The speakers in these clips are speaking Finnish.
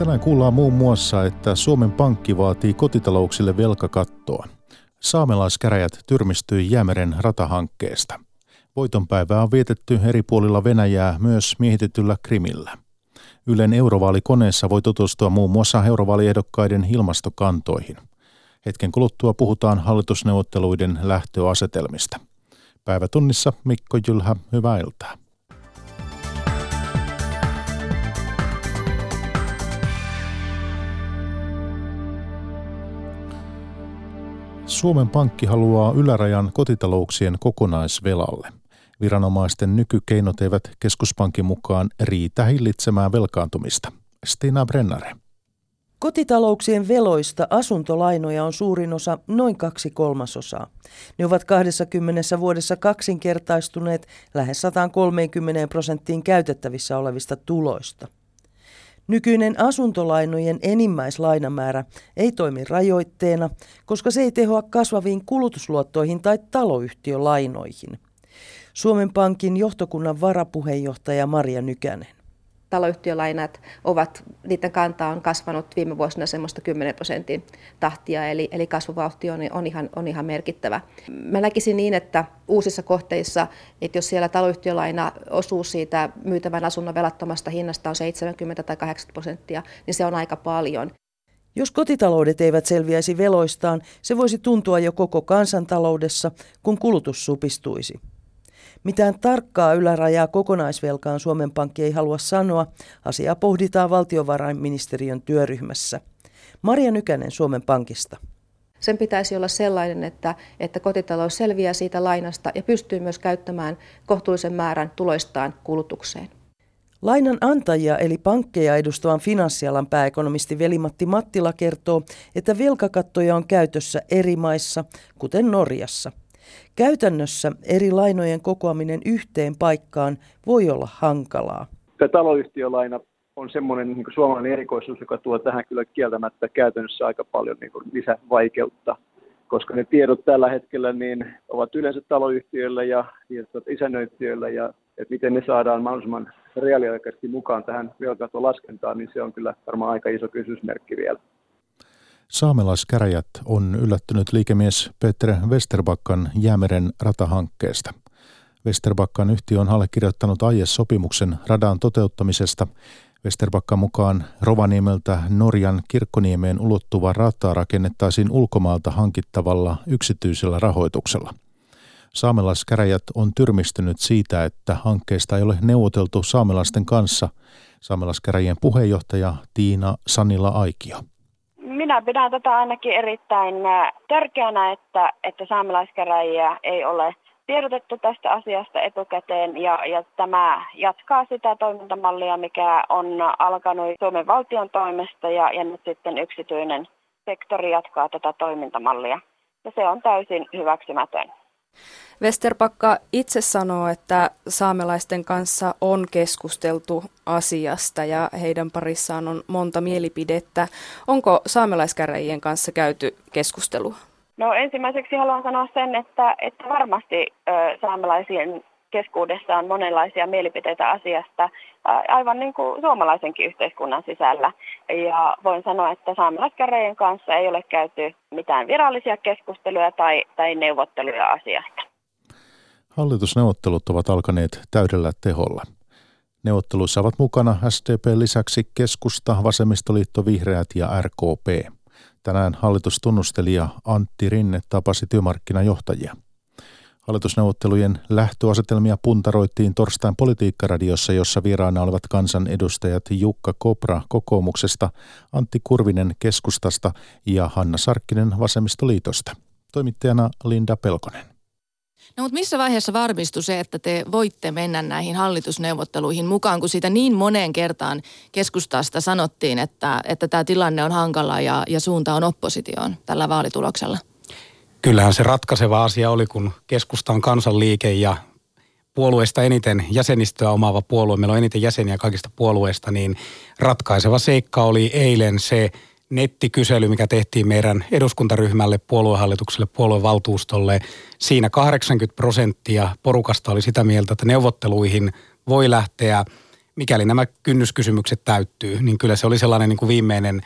Tänään kuullaan muun muassa, että Suomen Pankki vaatii kotitalouksille velkakattoa. Saamelaiskäräjät tyrmistyi Jäämeren ratahankkeesta. Voitonpäivää on vietetty eri puolilla Venäjää myös miehitetyllä Krimillä. Ylen eurovaalikoneessa voi tutustua muun muassa eurovaaliehdokkaiden ilmastokantoihin. Hetken kuluttua puhutaan hallitusneuvotteluiden lähtöasetelmista. Päivätunnissa Mikko Jylhä, hyvää iltaa. Suomen Pankki haluaa ylärajan kotitalouksien kokonaisvelalle. Viranomaisten nykykeinot eivät keskuspankin mukaan riitä hillitsemään velkaantumista. Stina Brennare. Kotitalouksien veloista asuntolainoja on suurin osa noin kaksi kolmasosaa. Ne ovat 20 vuodessa kaksinkertaistuneet lähes 130 prosenttiin käytettävissä olevista tuloista. Nykyinen asuntolainojen enimmäislainamäärä ei toimi rajoitteena, koska se ei tehoa kasvaviin kulutusluottoihin tai taloyhtiölainoihin. Suomen Pankin johtokunnan varapuheenjohtaja Maria Nykänen taloyhtiölainat ovat, niiden kanta on kasvanut viime vuosina semmoista 10 prosentin tahtia, eli, eli kasvuvauhti on, on, ihan, on ihan merkittävä. Mä näkisin niin, että uusissa kohteissa, että jos siellä taloyhtiölaina osuus siitä myytävän asunnon velattomasta hinnasta on 70 tai 80 prosenttia, niin se on aika paljon. Jos kotitaloudet eivät selviäisi veloistaan, se voisi tuntua jo koko kansantaloudessa, kun kulutus supistuisi. Mitään tarkkaa ylärajaa kokonaisvelkaan Suomen Pankki ei halua sanoa. Asiaa pohditaan valtiovarainministeriön työryhmässä. Maria Nykänen Suomen Pankista. Sen pitäisi olla sellainen, että, että kotitalous selviää siitä lainasta ja pystyy myös käyttämään kohtuullisen määrän tuloistaan kulutukseen. Lainan antajia eli pankkeja edustavan finanssialan pääekonomisti Veli-Matti Mattila kertoo, että velkakattoja on käytössä eri maissa, kuten Norjassa. Käytännössä eri lainojen kokoaminen yhteen paikkaan voi olla hankalaa. Tämä taloyhtiölaina on semmoinen niin suomalainen erikoisuus, joka tuo tähän kyllä kieltämättä käytännössä aika paljon niin kuin lisävaikeutta, koska ne tiedot tällä hetkellä niin ovat yleensä taloyhtiöillä ja, ja tuota isännöitsijöillä ja että miten ne saadaan mahdollisimman reaaliaikaisesti mukaan tähän velkaantolaskentaan, niin se on kyllä varmaan aika iso kysymysmerkki vielä. Saamelaiskäräjät on yllättynyt liikemies Peter Westerbakkan Jäämeren ratahankkeesta. Westerbakkan yhtiö on allekirjoittanut aiesopimuksen radan toteuttamisesta. Westerbakkan mukaan Rovaniemeltä Norjan kirkkoniemeen ulottuva rata rakennettaisiin ulkomaalta hankittavalla yksityisellä rahoituksella. Saamelaiskäräjät on tyrmistynyt siitä, että hankkeesta ei ole neuvoteltu saamelaisten kanssa. Saamelaiskäräjien puheenjohtaja Tiina Sanila Aikio minä pidän tätä ainakin erittäin äh, tärkeänä, että, että saamelaiskäräjiä ei ole tiedotettu tästä asiasta etukäteen ja, ja tämä jatkaa sitä toimintamallia, mikä on alkanut Suomen valtion toimesta ja, ja nyt sitten yksityinen sektori jatkaa tätä toimintamallia. Ja se on täysin hyväksymätön. Westerpakka itse sanoo, että saamelaisten kanssa on keskusteltu asiasta ja heidän parissaan on monta mielipidettä. Onko saamelaiskäräjien kanssa käyty keskustelua? No ensimmäiseksi haluan sanoa sen, että, että varmasti ö, saamelaisien keskuudessa on monenlaisia mielipiteitä asiasta, aivan niin kuin suomalaisenkin yhteiskunnan sisällä. Ja voin sanoa, että saamelaiskäräjien kanssa ei ole käyty mitään virallisia keskusteluja tai, tai neuvotteluja asiasta. Hallitusneuvottelut ovat alkaneet täydellä teholla. Neuvotteluissa ovat mukana SDP lisäksi keskusta, vasemmistoliitto, vihreät ja RKP. Tänään hallitustunnustelija Antti Rinne tapasi työmarkkinajohtajia. Hallitusneuvottelujen lähtöasetelmia puntaroittiin torstain politiikkaradiossa, jossa vieraana olivat kansanedustajat Jukka Kopra kokoomuksesta, Antti Kurvinen keskustasta ja Hanna Sarkkinen vasemmistoliitosta. Toimittajana Linda Pelkonen. No mutta missä vaiheessa varmistui se, että te voitte mennä näihin hallitusneuvotteluihin mukaan, kun siitä niin moneen kertaan keskustasta sanottiin, että, että tämä tilanne on hankala ja, ja suunta on oppositioon tällä vaalituloksella? Kyllähän se ratkaiseva asia oli, kun keskusta on kansanliike ja puolueesta eniten jäsenistöä omaava puolue, meillä on eniten jäseniä kaikista puolueista, niin ratkaiseva seikka oli eilen se nettikysely, mikä tehtiin meidän eduskuntaryhmälle, puoluehallitukselle, puoluevaltuustolle. Siinä 80 prosenttia porukasta oli sitä mieltä, että neuvotteluihin voi lähteä mikäli nämä kynnyskysymykset täyttyy, niin kyllä se oli sellainen niin kuin viimeinen,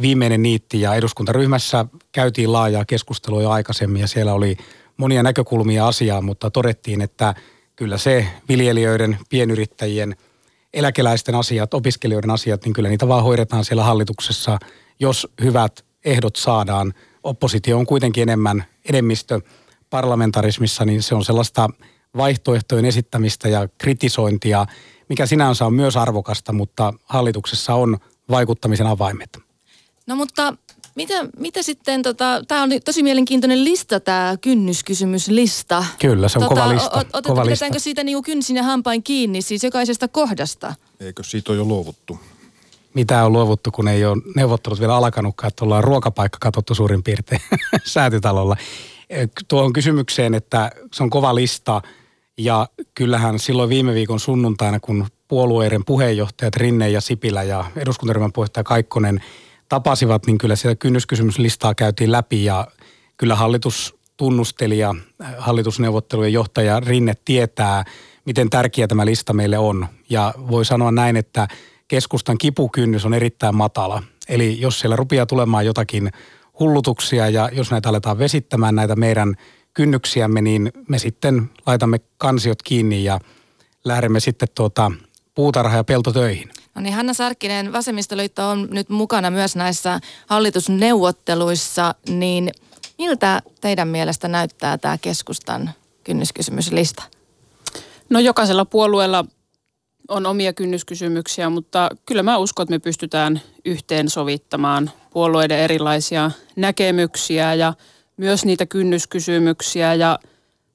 viimeinen niitti ja eduskuntaryhmässä käytiin laajaa keskustelua jo aikaisemmin ja siellä oli monia näkökulmia asiaan, mutta todettiin, että kyllä se viljelijöiden, pienyrittäjien, eläkeläisten asiat, opiskelijoiden asiat, niin kyllä niitä vaan hoidetaan siellä hallituksessa, jos hyvät ehdot saadaan. Oppositio on kuitenkin enemmän enemmistö parlamentarismissa, niin se on sellaista vaihtoehtojen esittämistä ja kritisointia, mikä sinänsä on myös arvokasta, mutta hallituksessa on vaikuttamisen avaimet. No mutta mitä, mitä sitten, tota, tämä on tosi mielenkiintoinen lista, tämä kynnyskysymyslista. Kyllä, se on tota, kova lista. Ot, kova lista. siitä niinku kynsin ja hampain kiinni, siis jokaisesta kohdasta? Eikö siitä ole jo luovuttu? Mitä on luovuttu, kun ei ole neuvottelut vielä alkanutkaan, että ollaan ruokapaikka katsottu suurin piirtein säätytalolla. Tuohon kysymykseen, että se on kova lista ja kyllähän silloin viime viikon sunnuntaina, kun puolueiden puheenjohtajat Rinne ja Sipilä ja eduskuntaryhmän puheenjohtaja Kaikkonen tapasivat, niin kyllä sitä kynnyskysymyslistaa käytiin läpi ja kyllä hallitus tunnusteli ja hallitusneuvottelujen johtaja Rinne tietää, miten tärkeä tämä lista meille on. Ja voi sanoa näin, että keskustan kipukynnys on erittäin matala. Eli jos siellä rupeaa tulemaan jotakin hullutuksia ja jos näitä aletaan vesittämään näitä meidän kynnyksiämme, niin me sitten laitamme kansiot kiinni ja lähdemme sitten tuota puutarha- ja peltotöihin. No niin, Hanna Sarkkinen, Vasemmistoliitto on nyt mukana myös näissä hallitusneuvotteluissa, niin miltä teidän mielestä näyttää tämä keskustan kynnyskysymyslista? No jokaisella puolueella on omia kynnyskysymyksiä, mutta kyllä mä uskon, että me pystytään yhteensovittamaan puolueiden erilaisia näkemyksiä ja myös niitä kynnyskysymyksiä. Ja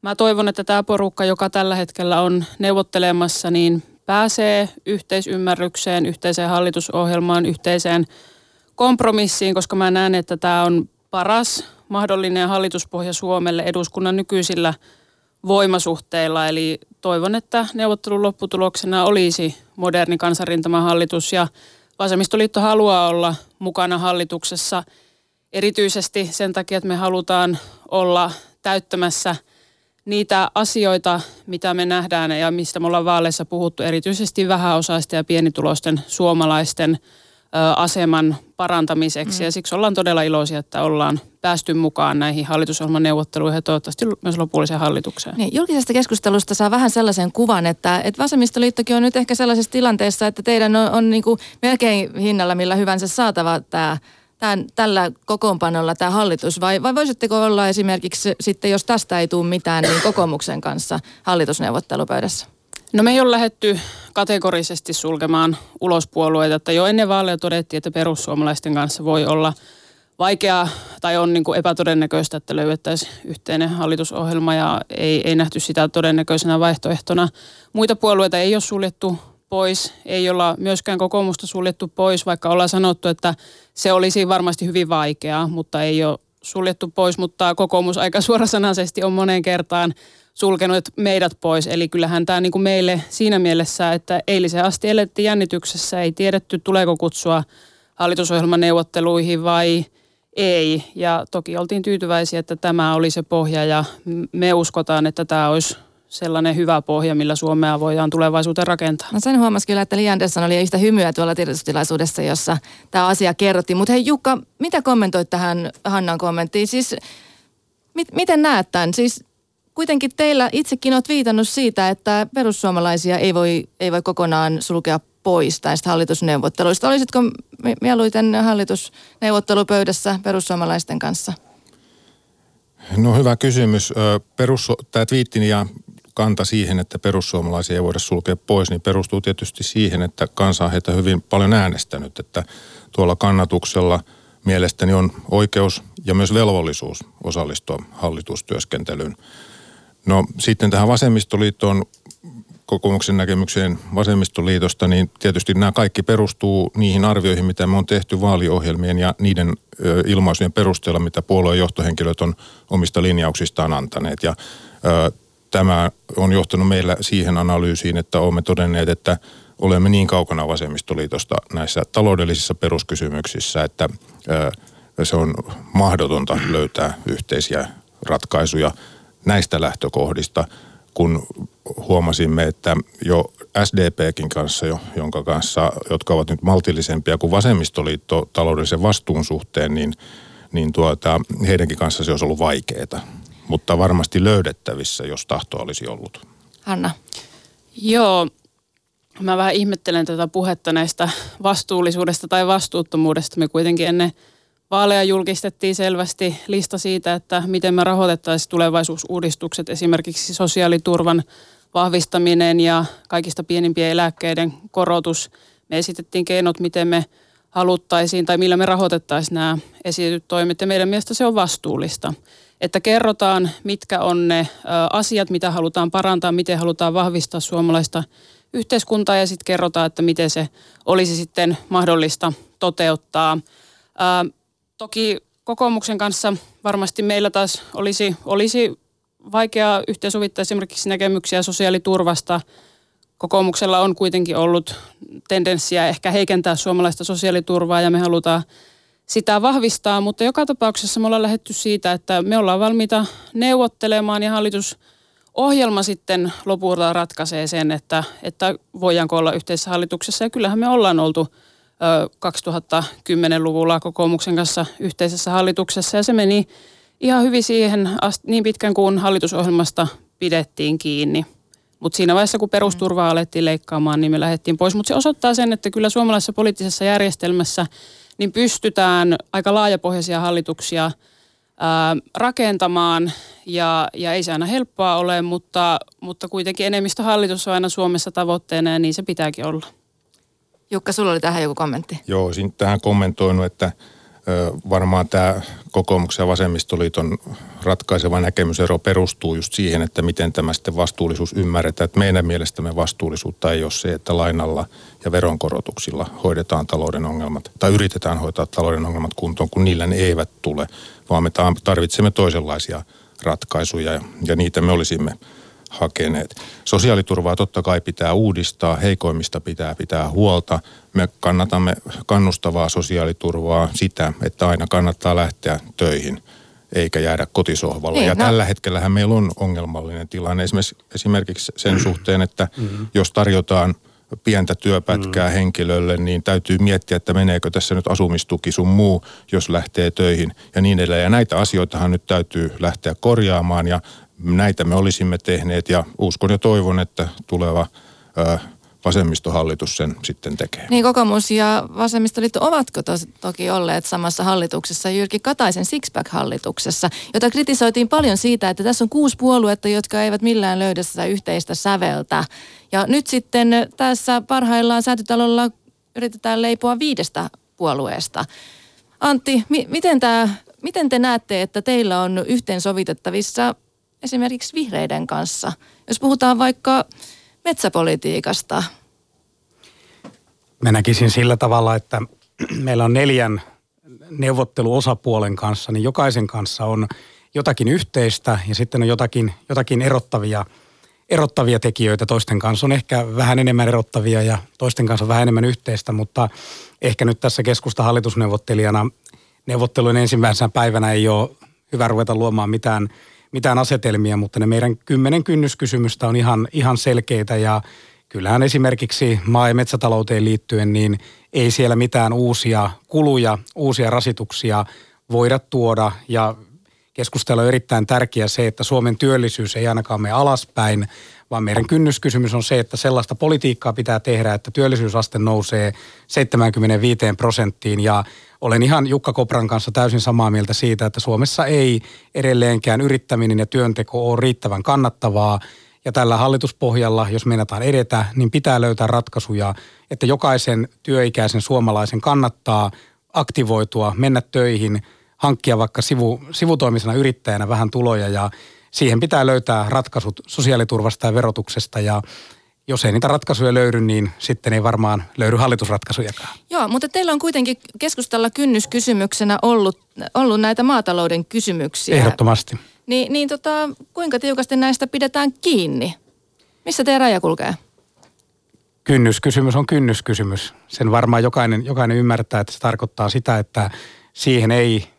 mä toivon, että tämä porukka, joka tällä hetkellä on neuvottelemassa, niin pääsee yhteisymmärrykseen, yhteiseen hallitusohjelmaan, yhteiseen kompromissiin, koska mä näen, että tämä on paras mahdollinen hallituspohja Suomelle eduskunnan nykyisillä voimasuhteilla. Eli toivon, että neuvottelun lopputuloksena olisi moderni kansanrintamahallitus ja Vasemmistoliitto haluaa olla mukana hallituksessa erityisesti sen takia, että me halutaan olla täyttämässä niitä asioita, mitä me nähdään ja mistä me ollaan vaaleissa puhuttu, erityisesti vähäosaisten ja pienituloisten suomalaisten aseman parantamiseksi. Mm. Ja siksi ollaan todella iloisia, että ollaan päästy mukaan näihin hallitusohjelman neuvotteluihin ja toivottavasti myös lopulliseen hallitukseen. Niin, julkisesta keskustelusta saa vähän sellaisen kuvan, että, että vasemmistoliittokin on nyt ehkä sellaisessa tilanteessa, että teidän on, on niin kuin melkein hinnalla millä hyvänsä saatava tämä tämän, tällä kokoonpanolla tämä hallitus vai, vai voisitteko olla esimerkiksi sitten, jos tästä ei tule mitään, niin kokoomuksen kanssa hallitusneuvottelupöydässä? No me ei ole lähetty kategorisesti sulkemaan ulos puolueita, että jo ennen vaaleja todettiin, että perussuomalaisten kanssa voi olla vaikeaa tai on niin kuin epätodennäköistä, että löydettäisiin yhteinen hallitusohjelma ja ei, ei nähty sitä todennäköisenä vaihtoehtona. Muita puolueita ei ole suljettu pois, ei olla myöskään kokoomusta suljettu pois, vaikka ollaan sanottu, että se olisi varmasti hyvin vaikeaa, mutta ei ole suljettu pois, mutta kokoomus aika suorasanaisesti on moneen kertaan sulkenut meidät pois. Eli kyllähän tämä niin kuin meille siinä mielessä, että eilisen asti elettiin jännityksessä, ei tiedetty tuleeko kutsua hallitusohjelman neuvotteluihin vai ei. Ja toki oltiin tyytyväisiä, että tämä oli se pohja ja me uskotaan, että tämä olisi sellainen hyvä pohja, millä Suomea voidaan tulevaisuuteen rakentaa. No sen huomasi kyllä, että Li Andersson oli yhtä hymyä tuolla tiedotustilaisuudessa, jossa tämä asia kerrottiin. Mutta hei Jukka, mitä kommentoit tähän Hannan kommenttiin? Siis mit, miten näet tämän? Siis kuitenkin teillä itsekin olet viitannut siitä, että perussuomalaisia ei voi, ei voi kokonaan sulkea pois näistä hallitusneuvotteluista. Olisitko mieluiten hallitusneuvottelupöydässä perussuomalaisten kanssa? No hyvä kysymys. Perussu- tämä twiittini ja kanta siihen, että perussuomalaisia ei voida sulkea pois, niin perustuu tietysti siihen, että kansa on heitä hyvin paljon äänestänyt, että tuolla kannatuksella mielestäni on oikeus ja myös velvollisuus osallistua hallitustyöskentelyyn. No sitten tähän vasemmistoliittoon kokoomuksen näkemykseen vasemmistoliitosta, niin tietysti nämä kaikki perustuu niihin arvioihin, mitä me on tehty vaaliohjelmien ja niiden ilmaisujen perusteella, mitä puolueen johtohenkilöt on omista linjauksistaan antaneet. Ja tämä on johtanut meillä siihen analyysiin, että olemme todenneet, että olemme niin kaukana vasemmistoliitosta näissä taloudellisissa peruskysymyksissä, että se on mahdotonta löytää yhteisiä ratkaisuja näistä lähtökohdista. Kun huomasimme, että jo SDPkin kanssa, jo, jonka kanssa, jotka ovat nyt maltillisempia kuin vasemmistoliitto taloudellisen vastuun suhteen, niin, niin tuota, heidänkin kanssa se olisi ollut vaikeaa. Mutta varmasti löydettävissä, jos tahto olisi ollut. Hanna. Joo, mä vähän ihmettelen tätä puhetta näistä vastuullisuudesta tai vastuuttomuudesta. Me kuitenkin ennen vaaleja julkistettiin selvästi lista siitä, että miten me rahoitettaisiin tulevaisuusuudistukset, esimerkiksi sosiaaliturvan vahvistaminen ja kaikista pienimpien eläkkeiden korotus. Me esitettiin keinot, miten me haluttaisiin tai millä me rahoitettaisiin nämä esitetyt toimet ja meidän mielestä se on vastuullista. Että kerrotaan, mitkä on ne asiat, mitä halutaan parantaa, miten halutaan vahvistaa suomalaista yhteiskuntaa ja sitten kerrotaan, että miten se olisi sitten mahdollista toteuttaa. Toki kokoomuksen kanssa varmasti meillä taas olisi, olisi vaikea yhteensovittaa esimerkiksi näkemyksiä sosiaaliturvasta. Kokoomuksella on kuitenkin ollut tendenssiä ehkä heikentää suomalaista sosiaaliturvaa ja me halutaan sitä vahvistaa, mutta joka tapauksessa me ollaan lähetty siitä, että me ollaan valmiita neuvottelemaan ja hallitus ohjelma sitten lopulta ratkaisee sen, että, että voidaanko olla yhteisessä hallituksessa. Ja kyllähän me ollaan oltu 2010-luvulla kokoomuksen kanssa yhteisessä hallituksessa ja se meni ihan hyvin siihen asti, niin pitkän kuin hallitusohjelmasta pidettiin kiinni. Mutta siinä vaiheessa, kun perusturvaa alettiin leikkaamaan, niin me lähdettiin pois. Mutta se osoittaa sen, että kyllä suomalaisessa poliittisessa järjestelmässä niin pystytään aika laajapohjaisia hallituksia ää, rakentamaan. Ja, ja ei se aina helppoa ole, mutta, mutta kuitenkin enemmistöhallitus on aina Suomessa tavoitteena ja niin se pitääkin olla. Jukka, sulla oli tähän joku kommentti. Joo, olisin tähän kommentoinut, että varmaan tämä kokoomuksen ja vasemmistoliiton ratkaiseva näkemysero perustuu just siihen, että miten tämä sitten vastuullisuus ymmärretään. Että meidän mielestämme vastuullisuutta ei ole se, että lainalla ja veronkorotuksilla hoidetaan talouden ongelmat tai yritetään hoitaa talouden ongelmat kuntoon, kun niillä ne eivät tule, vaan me tarvitsemme toisenlaisia ratkaisuja ja niitä me olisimme hakeneet. Sosiaaliturvaa totta kai pitää uudistaa, heikoimmista pitää pitää huolta. Me kannatamme kannustavaa sosiaaliturvaa sitä, että aina kannattaa lähteä töihin eikä jäädä kotisohvalle. Niin, ja no. tällä hetkellähän meillä on ongelmallinen tilanne esimerkiksi, esimerkiksi sen suhteen, että mm-hmm. jos tarjotaan pientä työpätkää mm. henkilölle, niin täytyy miettiä, että meneekö tässä nyt asumistuki sun muu, jos lähtee töihin ja niin edelleen. Ja näitä asioitahan nyt täytyy lähteä korjaamaan ja näitä me olisimme tehneet ja uskon ja toivon, että tuleva ö, vasemmistohallitus sen sitten tekee. Niin kokoomus ja vasemmistoliitto ovatko tos, toki olleet samassa hallituksessa, Jyrki Kataisen Sixpack-hallituksessa, jota kritisoitiin paljon siitä, että tässä on kuusi puoluetta, jotka eivät millään löydä sitä yhteistä säveltä. Ja nyt sitten tässä parhaillaan säätytalolla yritetään leipoa viidestä puolueesta. Antti, mi- miten, tää, miten te näette, että teillä on yhteensovitettavissa esimerkiksi vihreiden kanssa? Jos puhutaan vaikka metsäpolitiikasta. Mä näkisin sillä tavalla, että meillä on neljän neuvotteluosapuolen kanssa, niin jokaisen kanssa on jotakin yhteistä ja sitten on jotakin, jotakin erottavia, erottavia tekijöitä. Toisten kanssa on ehkä vähän enemmän erottavia ja toisten kanssa vähän enemmän yhteistä, mutta ehkä nyt tässä keskusta hallitusneuvottelijana neuvottelujen ensimmäisenä päivänä ei ole hyvä ruveta luomaan mitään – mitään asetelmia, mutta ne meidän kymmenen kynnyskysymystä on ihan, ihan selkeitä. Ja kyllähän esimerkiksi maa- ja metsätalouteen liittyen, niin ei siellä mitään uusia kuluja, uusia rasituksia voida tuoda. Ja keskustelu on erittäin tärkeä se, että Suomen työllisyys ei ainakaan mene alaspäin, vaan meidän kynnyskysymys on se, että sellaista politiikkaa pitää tehdä, että työllisyysaste nousee 75 prosenttiin ja olen ihan Jukka Kopran kanssa täysin samaa mieltä siitä, että Suomessa ei edelleenkään yrittäminen ja työnteko ole riittävän kannattavaa. Ja tällä hallituspohjalla, jos meinataan edetä, niin pitää löytää ratkaisuja, että jokaisen työikäisen suomalaisen kannattaa aktivoitua, mennä töihin, hankkia vaikka sivu, sivutoimisena yrittäjänä vähän tuloja ja siihen pitää löytää ratkaisut sosiaaliturvasta ja verotuksesta ja jos ei niitä ratkaisuja löydy, niin sitten ei varmaan löydy hallitusratkaisujakaan. Joo, mutta teillä on kuitenkin keskustella kynnyskysymyksenä ollut, ollut näitä maatalouden kysymyksiä. Ehdottomasti. Ni, niin tota, kuinka tiukasti näistä pidetään kiinni? Missä teidän raja kulkee? Kynnyskysymys on kynnyskysymys. Sen varmaan jokainen, jokainen ymmärtää, että se tarkoittaa sitä, että siihen ei,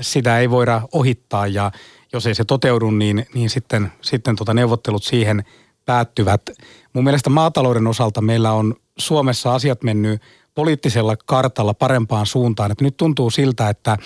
sitä ei voida ohittaa ja jos ei se toteudu, niin, niin sitten, sitten tota neuvottelut siihen päättyvät. Mun mielestä maatalouden osalta meillä on Suomessa asiat mennyt poliittisella kartalla parempaan suuntaan. Että nyt tuntuu siltä, että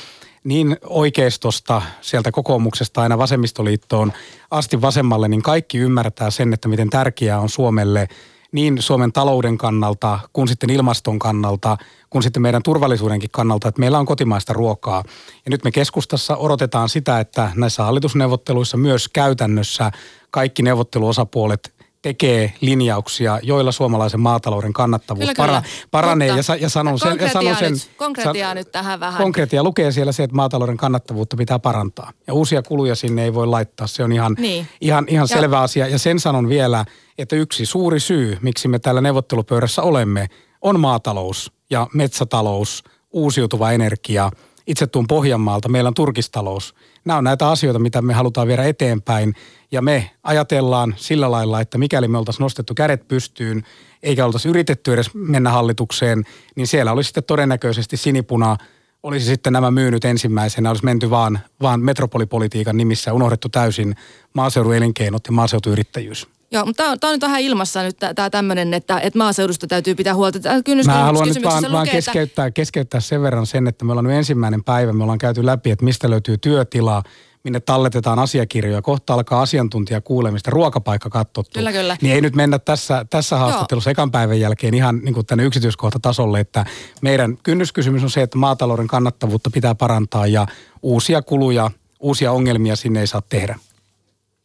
niin oikeistosta, sieltä kokoomuksesta aina vasemmistoliittoon asti vasemmalle, niin kaikki ymmärtää sen, että miten tärkeää on Suomelle niin Suomen talouden kannalta kuin sitten ilmaston kannalta, kuin sitten meidän turvallisuudenkin kannalta, että meillä on kotimaista ruokaa. Ja nyt me keskustassa odotetaan sitä, että näissä hallitusneuvotteluissa myös käytännössä kaikki neuvotteluosapuolet tekee linjauksia, joilla suomalaisen maatalouden kannattavuus kyllä, kyllä. paranee. Mutta, ja, ja sanon sen, ja sanon sen, nyt, konkretiaa san, nyt tähän vähän. Konkretia lukee siellä se, että maatalouden kannattavuutta pitää parantaa. Ja uusia kuluja sinne ei voi laittaa. Se on ihan, niin. ihan, ihan ja, selvä asia. Ja sen sanon vielä, että yksi suuri syy, miksi me täällä neuvottelupöydässä olemme, on maatalous ja metsätalous, uusiutuva energia. Itse tuun Pohjanmaalta, meillä on turkistalous. Nämä on näitä asioita, mitä me halutaan viedä eteenpäin – ja me ajatellaan sillä lailla, että mikäli me oltaisiin nostettu kädet pystyyn, eikä oltaisi yritetty edes mennä hallitukseen, niin siellä olisi sitten todennäköisesti sinipuna olisi sitten nämä myynyt ensimmäisenä, olisi menty vaan, vaan metropolipolitiikan nimissä, unohdettu täysin maaseudun elinkeinot ja maaseutuyrittäjyys. Joo, mutta tämä on, tämä on nyt vähän ilmassa nyt tämä tämmöinen, että, että maaseudusta täytyy pitää huolta. Kynnys, Mä haluan nyt vaan, lukee, vaan keskeyttää, että... keskeyttää sen verran sen, että me ollaan nyt ensimmäinen päivä, me ollaan käyty läpi, että mistä löytyy työtilaa, minne talletetaan asiakirjoja. Kohta alkaa asiantuntijakuulemista, ruokapaikka katsottu. Kyllä, kyllä. Niin ei nyt mennä tässä, tässä haastattelussa Joo. ekan päivän jälkeen ihan niin kuin tänne yksityiskohtatasolle, että meidän kynnyskysymys on se, että maatalouden kannattavuutta pitää parantaa ja uusia kuluja, uusia ongelmia sinne ei saa tehdä.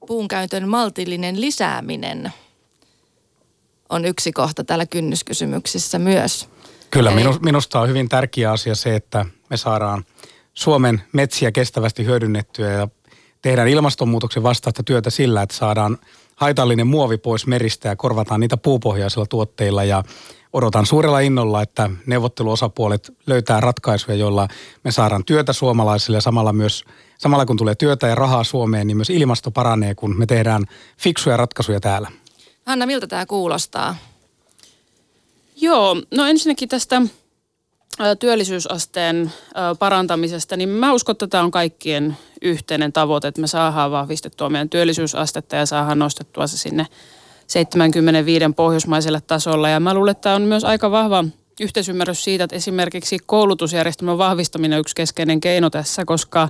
Puunkäytön maltillinen lisääminen on yksi kohta täällä kynnyskysymyksissä myös. Kyllä, Eli... minusta on hyvin tärkeä asia se, että me saadaan – Suomen metsiä kestävästi hyödynnettyä ja tehdään ilmastonmuutoksen vastaista työtä sillä, että saadaan haitallinen muovi pois meristä ja korvataan niitä puupohjaisilla tuotteilla ja odotan suurella innolla, että neuvotteluosapuolet löytää ratkaisuja, joilla me saadaan työtä suomalaisille ja samalla myös samalla kun tulee työtä ja rahaa Suomeen, niin myös ilmasto paranee, kun me tehdään fiksuja ratkaisuja täällä. Hanna, miltä tämä kuulostaa? Joo, no ensinnäkin tästä työllisyysasteen parantamisesta, niin mä uskon, että tämä on kaikkien yhteinen tavoite, että me saadaan vahvistettua meidän työllisyysastetta ja saadaan nostettua se sinne 75 pohjoismaiselle tasolle. Ja mä luulen, että tämä on myös aika vahva yhteisymmärrys siitä, että esimerkiksi koulutusjärjestelmän vahvistaminen on yksi keskeinen keino tässä, koska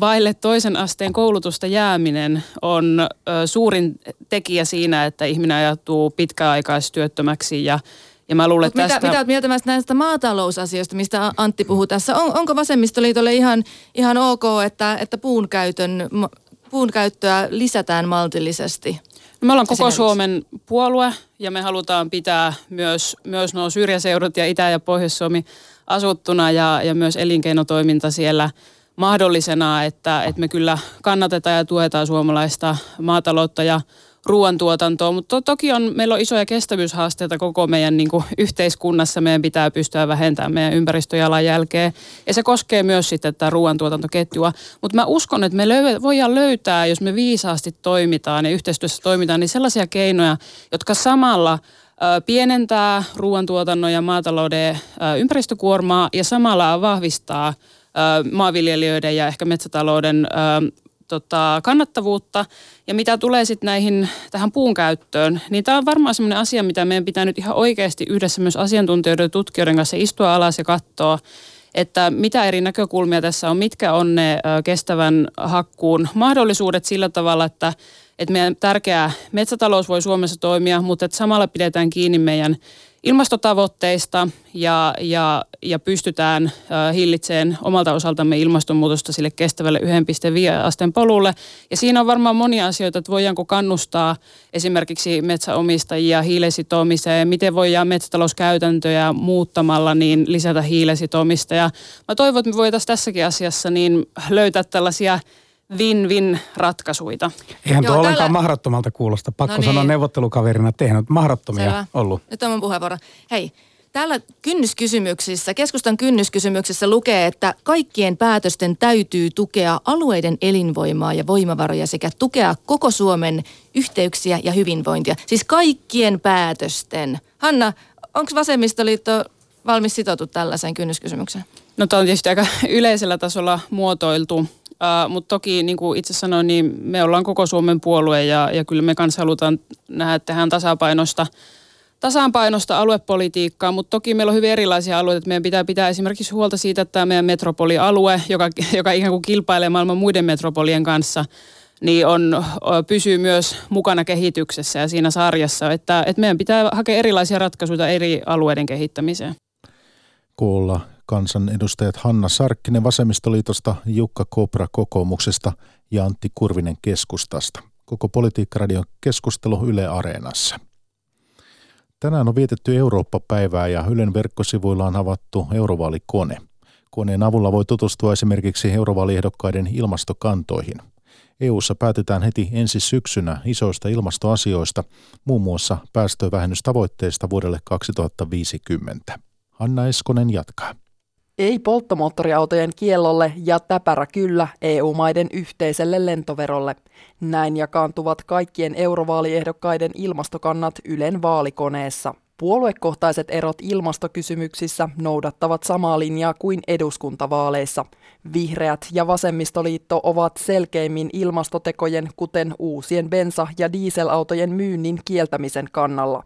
vaille toisen asteen koulutusta jääminen on suurin tekijä siinä, että ihminen ajatuu pitkäaikaistyöttömäksi ja ja mä luulen, tästä... Mitä, mitä mieltä näistä maatalousasioista, mistä Antti puhuu tässä? On, onko vasemmistoliitolle ihan, ihan ok, että, että puun, käytön, puun käyttöä lisätään maltillisesti? No me ollaan koko Suomen puolue ja me halutaan pitää myös, myös nuo syrjäseudut ja Itä- ja Pohjois-Suomi asuttuna ja, ja myös elinkeinotoiminta siellä mahdollisena, että, että me kyllä kannatetaan ja tuetaan suomalaista maataloutta ja ruoantuotantoa, mutta toki on, meillä on isoja kestävyyshaasteita koko meidän niin kuin, yhteiskunnassa. Meidän pitää pystyä vähentämään meidän ympäristöjalanjälkeä ja se koskee myös sitten tätä ruoantuotantoketjua. Mutta mä uskon, että me löy- voidaan löytää, jos me viisaasti toimitaan ja yhteistyössä toimitaan, niin sellaisia keinoja, jotka samalla pienentää ruoantuotannon ja maatalouden ympäristökuormaa ja samalla vahvistaa maanviljelijöiden ja ehkä metsätalouden tota, kannattavuutta. Ja mitä tulee sitten näihin tähän puun käyttöön, niin tämä on varmaan sellainen asia, mitä meidän pitää nyt ihan oikeasti yhdessä myös asiantuntijoiden ja tutkijoiden kanssa istua alas ja katsoa, että mitä eri näkökulmia tässä on, mitkä on ne kestävän hakkuun mahdollisuudet sillä tavalla, että, että meidän tärkeä metsätalous voi Suomessa toimia, mutta että samalla pidetään kiinni meidän ilmastotavoitteista ja, ja, ja pystytään hillitsemään omalta osaltamme ilmastonmuutosta sille kestävälle 1,5 asteen polulle. Ja siinä on varmaan monia asioita, että voidaanko kannustaa esimerkiksi metsäomistajia hiilesitomiseen, miten voidaan metsätalouskäytäntöjä muuttamalla niin lisätä hiilesitomista. Ja mä toivon, että me voitaisiin tässäkin asiassa niin löytää tällaisia – win-win ratkaisuita. Eihän tuo ollenkaan täällä... mahdottomalta kuulosta. Pakko no niin. sanoa neuvottelukaverina, tehnyt mahdottomia Selvä. ollut. Nyt on mun puheenvuoro. Hei, täällä kynnyskysymyksissä, keskustan kynnyskysymyksissä lukee, että kaikkien päätösten täytyy tukea alueiden elinvoimaa ja voimavaroja sekä tukea koko Suomen yhteyksiä ja hyvinvointia. Siis kaikkien päätösten. Hanna, onko vasemmistoliitto valmis sitoutua tällaiseen kynnyskysymykseen? No tämä on tietysti aika yleisellä tasolla muotoiltu Uh, mutta toki niin kuin itse sanoin, niin me ollaan koko Suomen puolue ja, ja kyllä me kanssa halutaan nähdä, tehdään tasapainosta, tasapainosta aluepolitiikkaa, mutta toki meillä on hyvin erilaisia alueita. Meidän pitää pitää esimerkiksi huolta siitä, että tämä meidän metropolialue, joka, joka ikään kuin kilpailee maailman muiden metropolien kanssa, niin on, pysyy myös mukana kehityksessä ja siinä sarjassa, että, että meidän pitää hakea erilaisia ratkaisuja eri alueiden kehittämiseen. Koolla kansanedustajat Hanna Sarkkinen Vasemmistoliitosta, Jukka Kopra kokoomuksesta ja Antti Kurvinen keskustasta. Koko Politiikkaradion keskustelu Yle Areenassa. Tänään on vietetty Eurooppa-päivää ja Ylen verkkosivuilla on avattu eurovaalikone. Koneen avulla voi tutustua esimerkiksi eurovaaliehdokkaiden ilmastokantoihin. EU:ssa päätetään heti ensi syksynä isoista ilmastoasioista, muun muassa päästövähennystavoitteista vuodelle 2050. Hanna Eskonen jatkaa. Ei polttomoottoriautojen kiellolle ja täpärä kyllä EU-maiden yhteiselle lentoverolle. Näin jakaantuvat kaikkien eurovaaliehdokkaiden ilmastokannat Ylen vaalikoneessa. Puoluekohtaiset erot ilmastokysymyksissä noudattavat samaa linjaa kuin eduskuntavaaleissa. Vihreät ja vasemmistoliitto ovat selkeimmin ilmastotekojen, kuten uusien bensa- ja dieselautojen myynnin kieltämisen kannalla.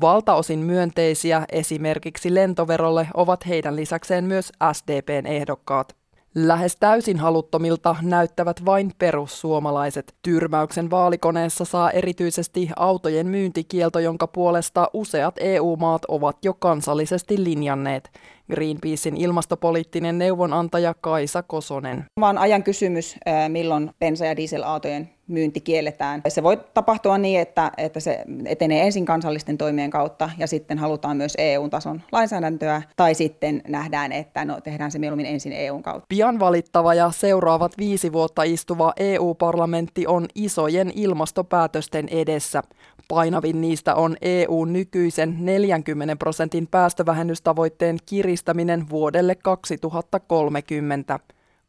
Valtaosin myönteisiä esimerkiksi lentoverolle ovat heidän lisäkseen myös SDPn ehdokkaat. Lähes täysin haluttomilta näyttävät vain perussuomalaiset. Tyrmäyksen vaalikoneessa saa erityisesti autojen myyntikielto, jonka puolesta useat EU-maat ovat jo kansallisesti linjanneet. Greenpeacein ilmastopoliittinen neuvonantaja Kaisa Kosonen. Vaan ajan kysymys, milloin bensa- ja dieselautojen myynti kielletään. Se voi tapahtua niin, että, että se etenee ensin kansallisten toimien kautta ja sitten halutaan myös EU-tason lainsäädäntöä tai sitten nähdään, että no, tehdään se mieluummin ensin EUn kautta. Pian valittava ja seuraavat viisi vuotta istuva EU-parlamentti on isojen ilmastopäätösten edessä. Painavin niistä on EU nykyisen 40 prosentin päästövähennystavoitteen kiristäminen vuodelle 2030.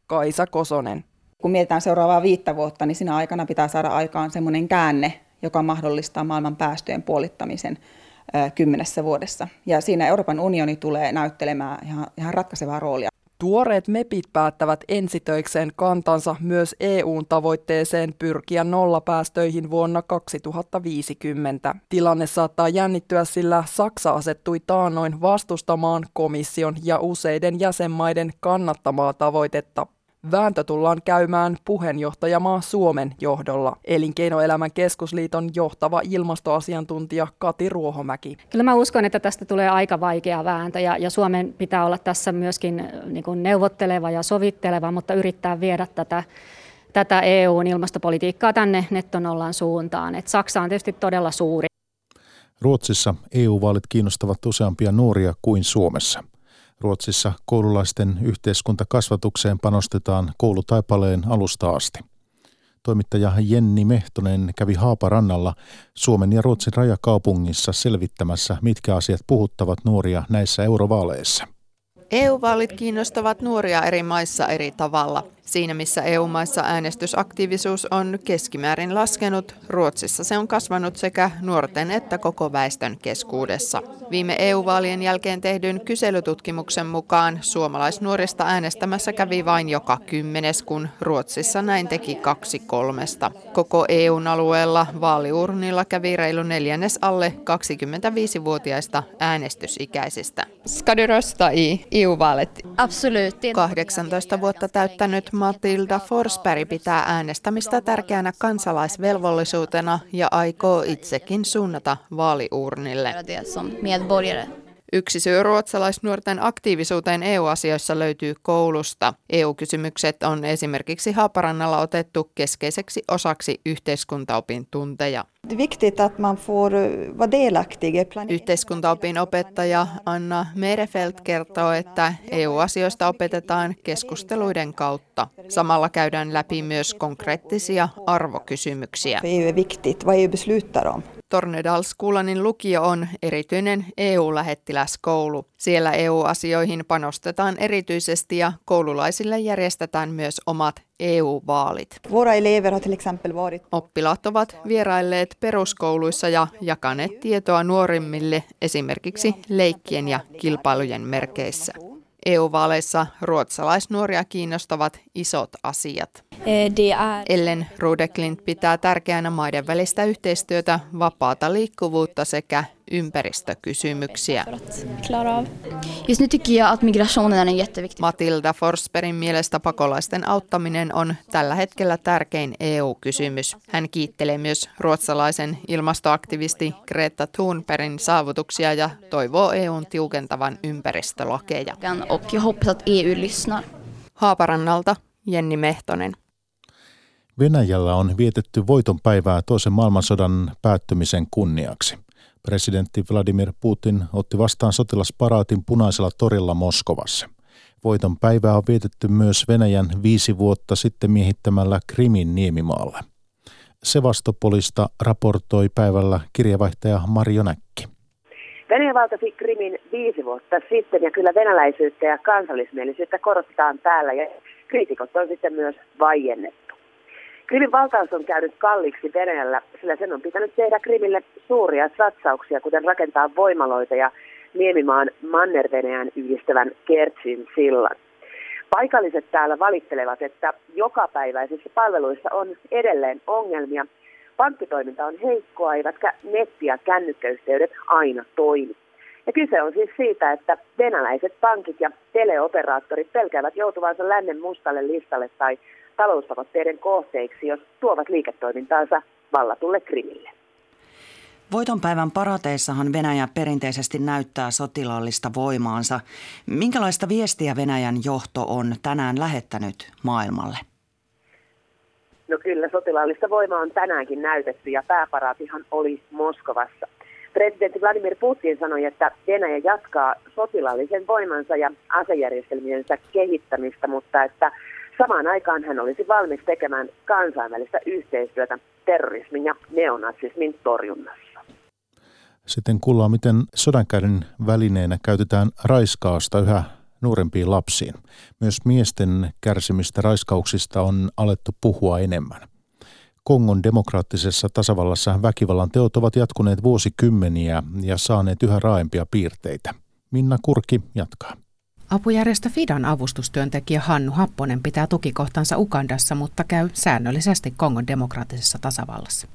Kaisa Kosonen kun mietitään seuraavaa viittä vuotta, niin siinä aikana pitää saada aikaan semmoinen käänne, joka mahdollistaa maailman päästöjen puolittamisen kymmenessä vuodessa. Ja siinä Euroopan unioni tulee näyttelemään ihan, ihan ratkaisevaa roolia. Tuoreet MEPit päättävät ensitöikseen kantansa myös EUn tavoitteeseen pyrkiä nollapäästöihin vuonna 2050. Tilanne saattaa jännittyä, sillä Saksa asettui taannoin vastustamaan komission ja useiden jäsenmaiden kannattamaa tavoitetta. Vääntö tullaan käymään puheenjohtajamaa Suomen johdolla. Elinkeinoelämän keskusliiton johtava ilmastoasiantuntija Kati Ruohomäki. Kyllä mä uskon, että tästä tulee aika vaikea vääntö ja, ja Suomen pitää olla tässä myöskin äh, niin kuin neuvotteleva ja sovitteleva, mutta yrittää viedä tätä tätä EUn ilmastopolitiikkaa tänne nettonollan suuntaan. Et Saksa on tietysti todella suuri. Ruotsissa EU-vaalit kiinnostavat useampia nuoria kuin Suomessa. Ruotsissa koululaisten yhteiskuntakasvatukseen panostetaan koulutaipaleen alusta asti. Toimittaja Jenni Mehtonen kävi Haaparannalla Suomen ja Ruotsin rajakaupungissa selvittämässä, mitkä asiat puhuttavat nuoria näissä eurovaaleissa. EU-vaalit kiinnostavat nuoria eri maissa eri tavalla. Siinä missä EU-maissa äänestysaktiivisuus on keskimäärin laskenut, Ruotsissa se on kasvanut sekä nuorten että koko väestön keskuudessa. Viime EU-vaalien jälkeen tehdyn kyselytutkimuksen mukaan suomalaisnuorista äänestämässä kävi vain joka kymmenes, kun Ruotsissa näin teki kaksi kolmesta. Koko EUn alueella vaaliurnilla kävi reilu neljännes alle 25-vuotiaista äänestysikäisistä. Ska du rösta i EU-valet? Absolut. 18 vuotta täyttänyt Matilda Forsberg pitää äänestämistä tärkeänä kansalaisvelvollisuutena ja aikoo itsekin suunnata vaaliurnille. Yksi syy ruotsalaisnuorten aktiivisuuteen EU-asioissa löytyy koulusta. EU-kysymykset on esimerkiksi Haaparannalla otettu keskeiseksi osaksi yhteiskuntaopin tunteja. Yhteiskuntaopin opettaja Anna Merefelt kertoo, että EU-asioista opetetaan keskusteluiden kautta. Samalla käydään läpi myös konkreettisia arvokysymyksiä. Tornedalskuulanin lukio on erityinen EU-lähettiläskoulu. Siellä EU-asioihin panostetaan erityisesti ja koululaisille järjestetään myös omat EU-vaalit. Oppilaat ovat vierailleet peruskouluissa ja jakaneet tietoa nuorimmille esimerkiksi leikkien ja kilpailujen merkeissä. EU-vaaleissa ruotsalaisnuoria kiinnostavat isot asiat. Eh, Ellen Rudeklint pitää tärkeänä maiden välistä yhteistyötä, vapaata liikkuvuutta sekä ympäristökysymyksiä. Just nu tycker jag att migrationen är jätteviktig. Matilda Forsbergin mielestä pakolaisten auttaminen on tällä hetkellä tärkein EU-kysymys. Hän kiittelee myös ruotsalaisen ilmastoaktivisti Greta Thunbergin saavutuksia ja toivoo EUn tiukentavan ympäristölakeja. Och jag hoppas att EU lyssnar. Haaparannalta Jenni Mehtonen. Venäjällä on vietetty voitonpäivää toisen maailmansodan päättymisen kunniaksi. Presidentti Vladimir Putin otti vastaan sotilasparaatin punaisella torilla Moskovassa. Voiton päivää on vietetty myös Venäjän viisi vuotta sitten miehittämällä Krimin niemimaalla. Sevastopolista raportoi päivällä kirjavaihtaja Marjo Näkki. Venäjä valtasi Krimin viisi vuotta sitten ja kyllä venäläisyyttä ja kansallismielisyyttä korostetaan täällä ja kriitikot on sitten myös vaiennettu. Krimin valtaus on käynyt kalliiksi Venäjällä, sillä sen on pitänyt tehdä Krimille suuria satsauksia, kuten rakentaa voimaloita ja Niemimaan manner yhdistävän Kertsin sillan. Paikalliset täällä valittelevat, että jokapäiväisissä palveluissa on edelleen ongelmia. Pankkitoiminta on heikkoa, eivätkä netti- ja kännykkäyhteydet aina toimi. Ja kyse on siis siitä, että venäläiset pankit ja teleoperaattorit pelkäävät joutuvansa lännen mustalle listalle tai taloustavoitteiden kohteiksi, jos tuovat liiketoimintaansa vallatulle Krimille. Voitonpäivän parateissahan Venäjä perinteisesti näyttää sotilaallista voimaansa. Minkälaista viestiä Venäjän johto on tänään lähettänyt maailmalle? No kyllä, sotilaallista voimaa on tänäänkin näytetty ja pääparaatihan oli Moskovassa. Presidentti Vladimir Putin sanoi, että Venäjä jatkaa sotilaallisen voimansa ja asejärjestelmiensä kehittämistä, mutta että Samaan aikaan hän olisi valmis tekemään kansainvälistä yhteistyötä terrorismin ja neonatsismin torjunnassa. Sitten kuullaan, miten sodankäynnin välineenä käytetään raiskaasta yhä nuorempiin lapsiin. Myös miesten kärsimistä raiskauksista on alettu puhua enemmän. Kongon demokraattisessa tasavallassa väkivallan teot ovat jatkuneet vuosikymmeniä ja saaneet yhä raaempia piirteitä. Minna Kurki jatkaa. Apujärjestö Fidan avustustyöntekijä Hannu Happonen pitää tukikohtansa Ukandassa, mutta käy säännöllisesti Kongon demokraattisessa tasavallassa.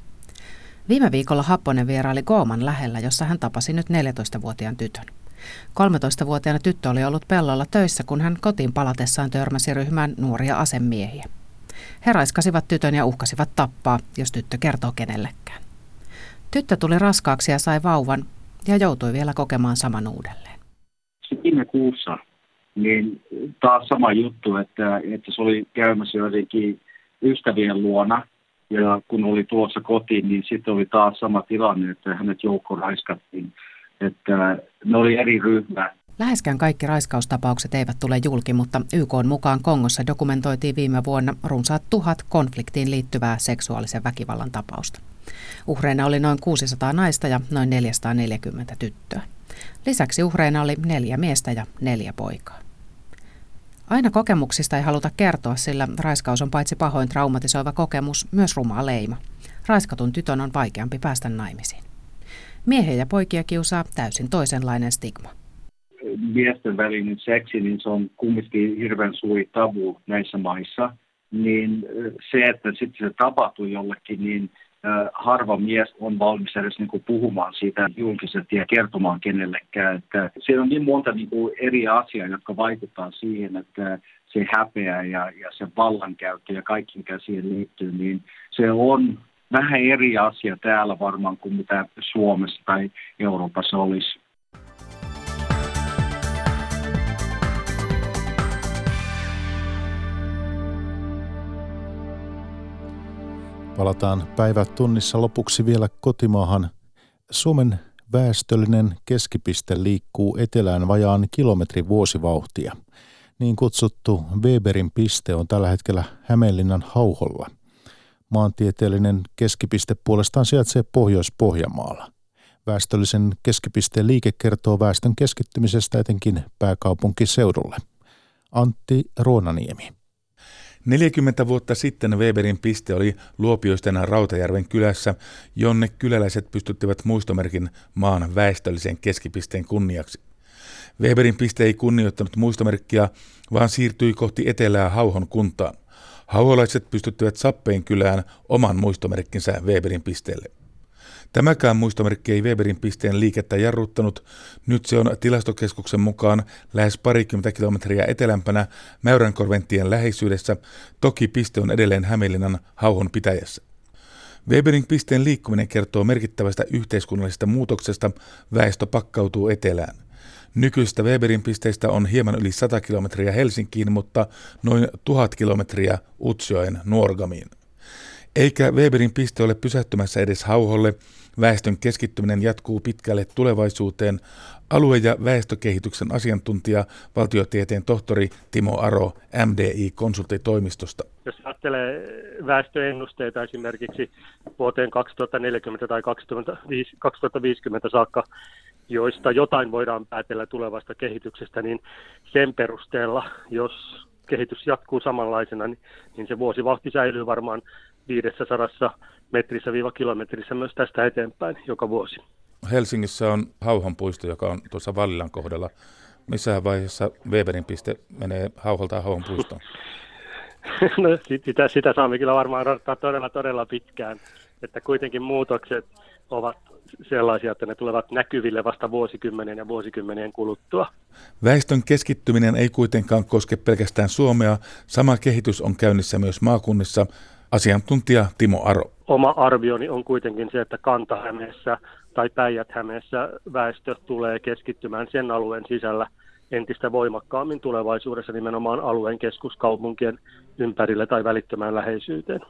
Viime viikolla Happonen vieraili Gooman lähellä, jossa hän tapasi nyt 14-vuotiaan tytön. 13-vuotiaana tyttö oli ollut pellolla töissä, kun hän kotiin palatessaan törmäsi ryhmään nuoria asemiehiä. He raiskasivat tytön ja uhkasivat tappaa, jos tyttö kertoo kenellekään. Tyttö tuli raskaaksi ja sai vauvan ja joutui vielä kokemaan saman uudelleen. Viime kuussa niin taas sama juttu, että, että se oli käymässä jotenkin ystävien luona. Ja kun oli tuossa kotiin, niin sitten oli taas sama tilanne, että hänet joukko raiskattiin. Että ne oli eri ryhmä. Läheskään kaikki raiskaustapaukset eivät tule julki, mutta YK mukaan Kongossa dokumentoitiin viime vuonna runsaat tuhat konfliktiin liittyvää seksuaalisen väkivallan tapausta. Uhreina oli noin 600 naista ja noin 440 tyttöä. Lisäksi uhreina oli neljä miestä ja neljä poikaa. Aina kokemuksista ei haluta kertoa, sillä raiskaus on paitsi pahoin traumatisoiva kokemus, myös ruma leima. Raiskatun tytön on vaikeampi päästä naimisiin. Miehiä ja poikia kiusaa täysin toisenlainen stigma. Miesten välinen seksi, niin se on kumminkin hirveän suuri tabu näissä maissa. Niin se, että sitten se tapahtuu jollekin, niin harva mies on valmis edes niin kuin puhumaan siitä julkisesti ja kertomaan kenellekään. Että siellä on niin monta niin kuin eri asiaa, jotka vaikuttaa siihen, että se häpeä ja, ja se vallankäyttö ja kaikki, mikä siihen liittyy, niin se on vähän eri asia täällä varmaan kuin mitä Suomessa tai Euroopassa olisi. Palataan päivät tunnissa lopuksi vielä kotimaahan. Suomen väestöllinen keskipiste liikkuu etelään vajaan kilometrin vuosivauhtia. Niin kutsuttu Weberin piste on tällä hetkellä Hämeenlinnan hauholla. Maantieteellinen keskipiste puolestaan sijaitsee Pohjois-Pohjanmaalla. Väestöllisen keskipisteen liike kertoo väestön keskittymisestä etenkin pääkaupunkiseudulle. Antti Ruonaniemi. 40 vuotta sitten Weberin piste oli Luopioisten Rautajärven kylässä, jonne kyläläiset pystyttivät muistomerkin maan väestöllisen keskipisteen kunniaksi. Weberin piste ei kunnioittanut muistomerkkiä, vaan siirtyi kohti etelää Hauhon kuntaan. Hauholaiset pystyttivät Sappeen kylään oman muistomerkkinsä Weberin pisteelle. Tämäkään muistomerkki ei Weberin pisteen liikettä jarruttanut. Nyt se on tilastokeskuksen mukaan lähes parikymmentä kilometriä etelämpänä Mäyränkorventtien läheisyydessä. Toki piste on edelleen Hämeenlinnan Hauhon pitäjässä. Weberin pisteen liikkuminen kertoo merkittävästä yhteiskunnallisesta muutoksesta. Väestö pakkautuu etelään. Nykyistä Weberin pisteistä on hieman yli 100 kilometriä Helsinkiin, mutta noin 1000 kilometriä Utsjoen Nuorgamiin. Eikä Weberin piste ole pysähtymässä edes hauholle. Väestön keskittyminen jatkuu pitkälle tulevaisuuteen. Alue- ja väestökehityksen asiantuntija, valtiotieteen tohtori Timo Aro MDI-konsulttitoimistosta. Jos ajattelee väestöennusteita esimerkiksi vuoteen 2040 tai 2050 saakka, joista jotain voidaan päätellä tulevasta kehityksestä, niin sen perusteella, jos kehitys jatkuu samanlaisena, niin, niin se vuosivauhti säilyy varmaan 500 metrissä viiva kilometrissä myös tästä eteenpäin joka vuosi. Helsingissä on Hauhan puisto, joka on tuossa Vallilan kohdalla. Missä vaiheessa Weberin piste menee Hauholta Hauhan puistoon? no, sitä, sitä saamme kyllä varmaan odottaa todella, todella pitkään. Että kuitenkin muutokset ovat sellaisia, että ne tulevat näkyville vasta vuosikymmenen ja vuosikymmenien kuluttua. Väestön keskittyminen ei kuitenkaan koske pelkästään Suomea. Sama kehitys on käynnissä myös maakunnissa. Asiantuntija Timo Aro. Oma arvioni on kuitenkin se, että Kantahämeessä tai Päijät-Hämeessä väestö tulee keskittymään sen alueen sisällä entistä voimakkaammin tulevaisuudessa nimenomaan alueen keskuskaupunkien ympärille tai välittömään läheisyyteen.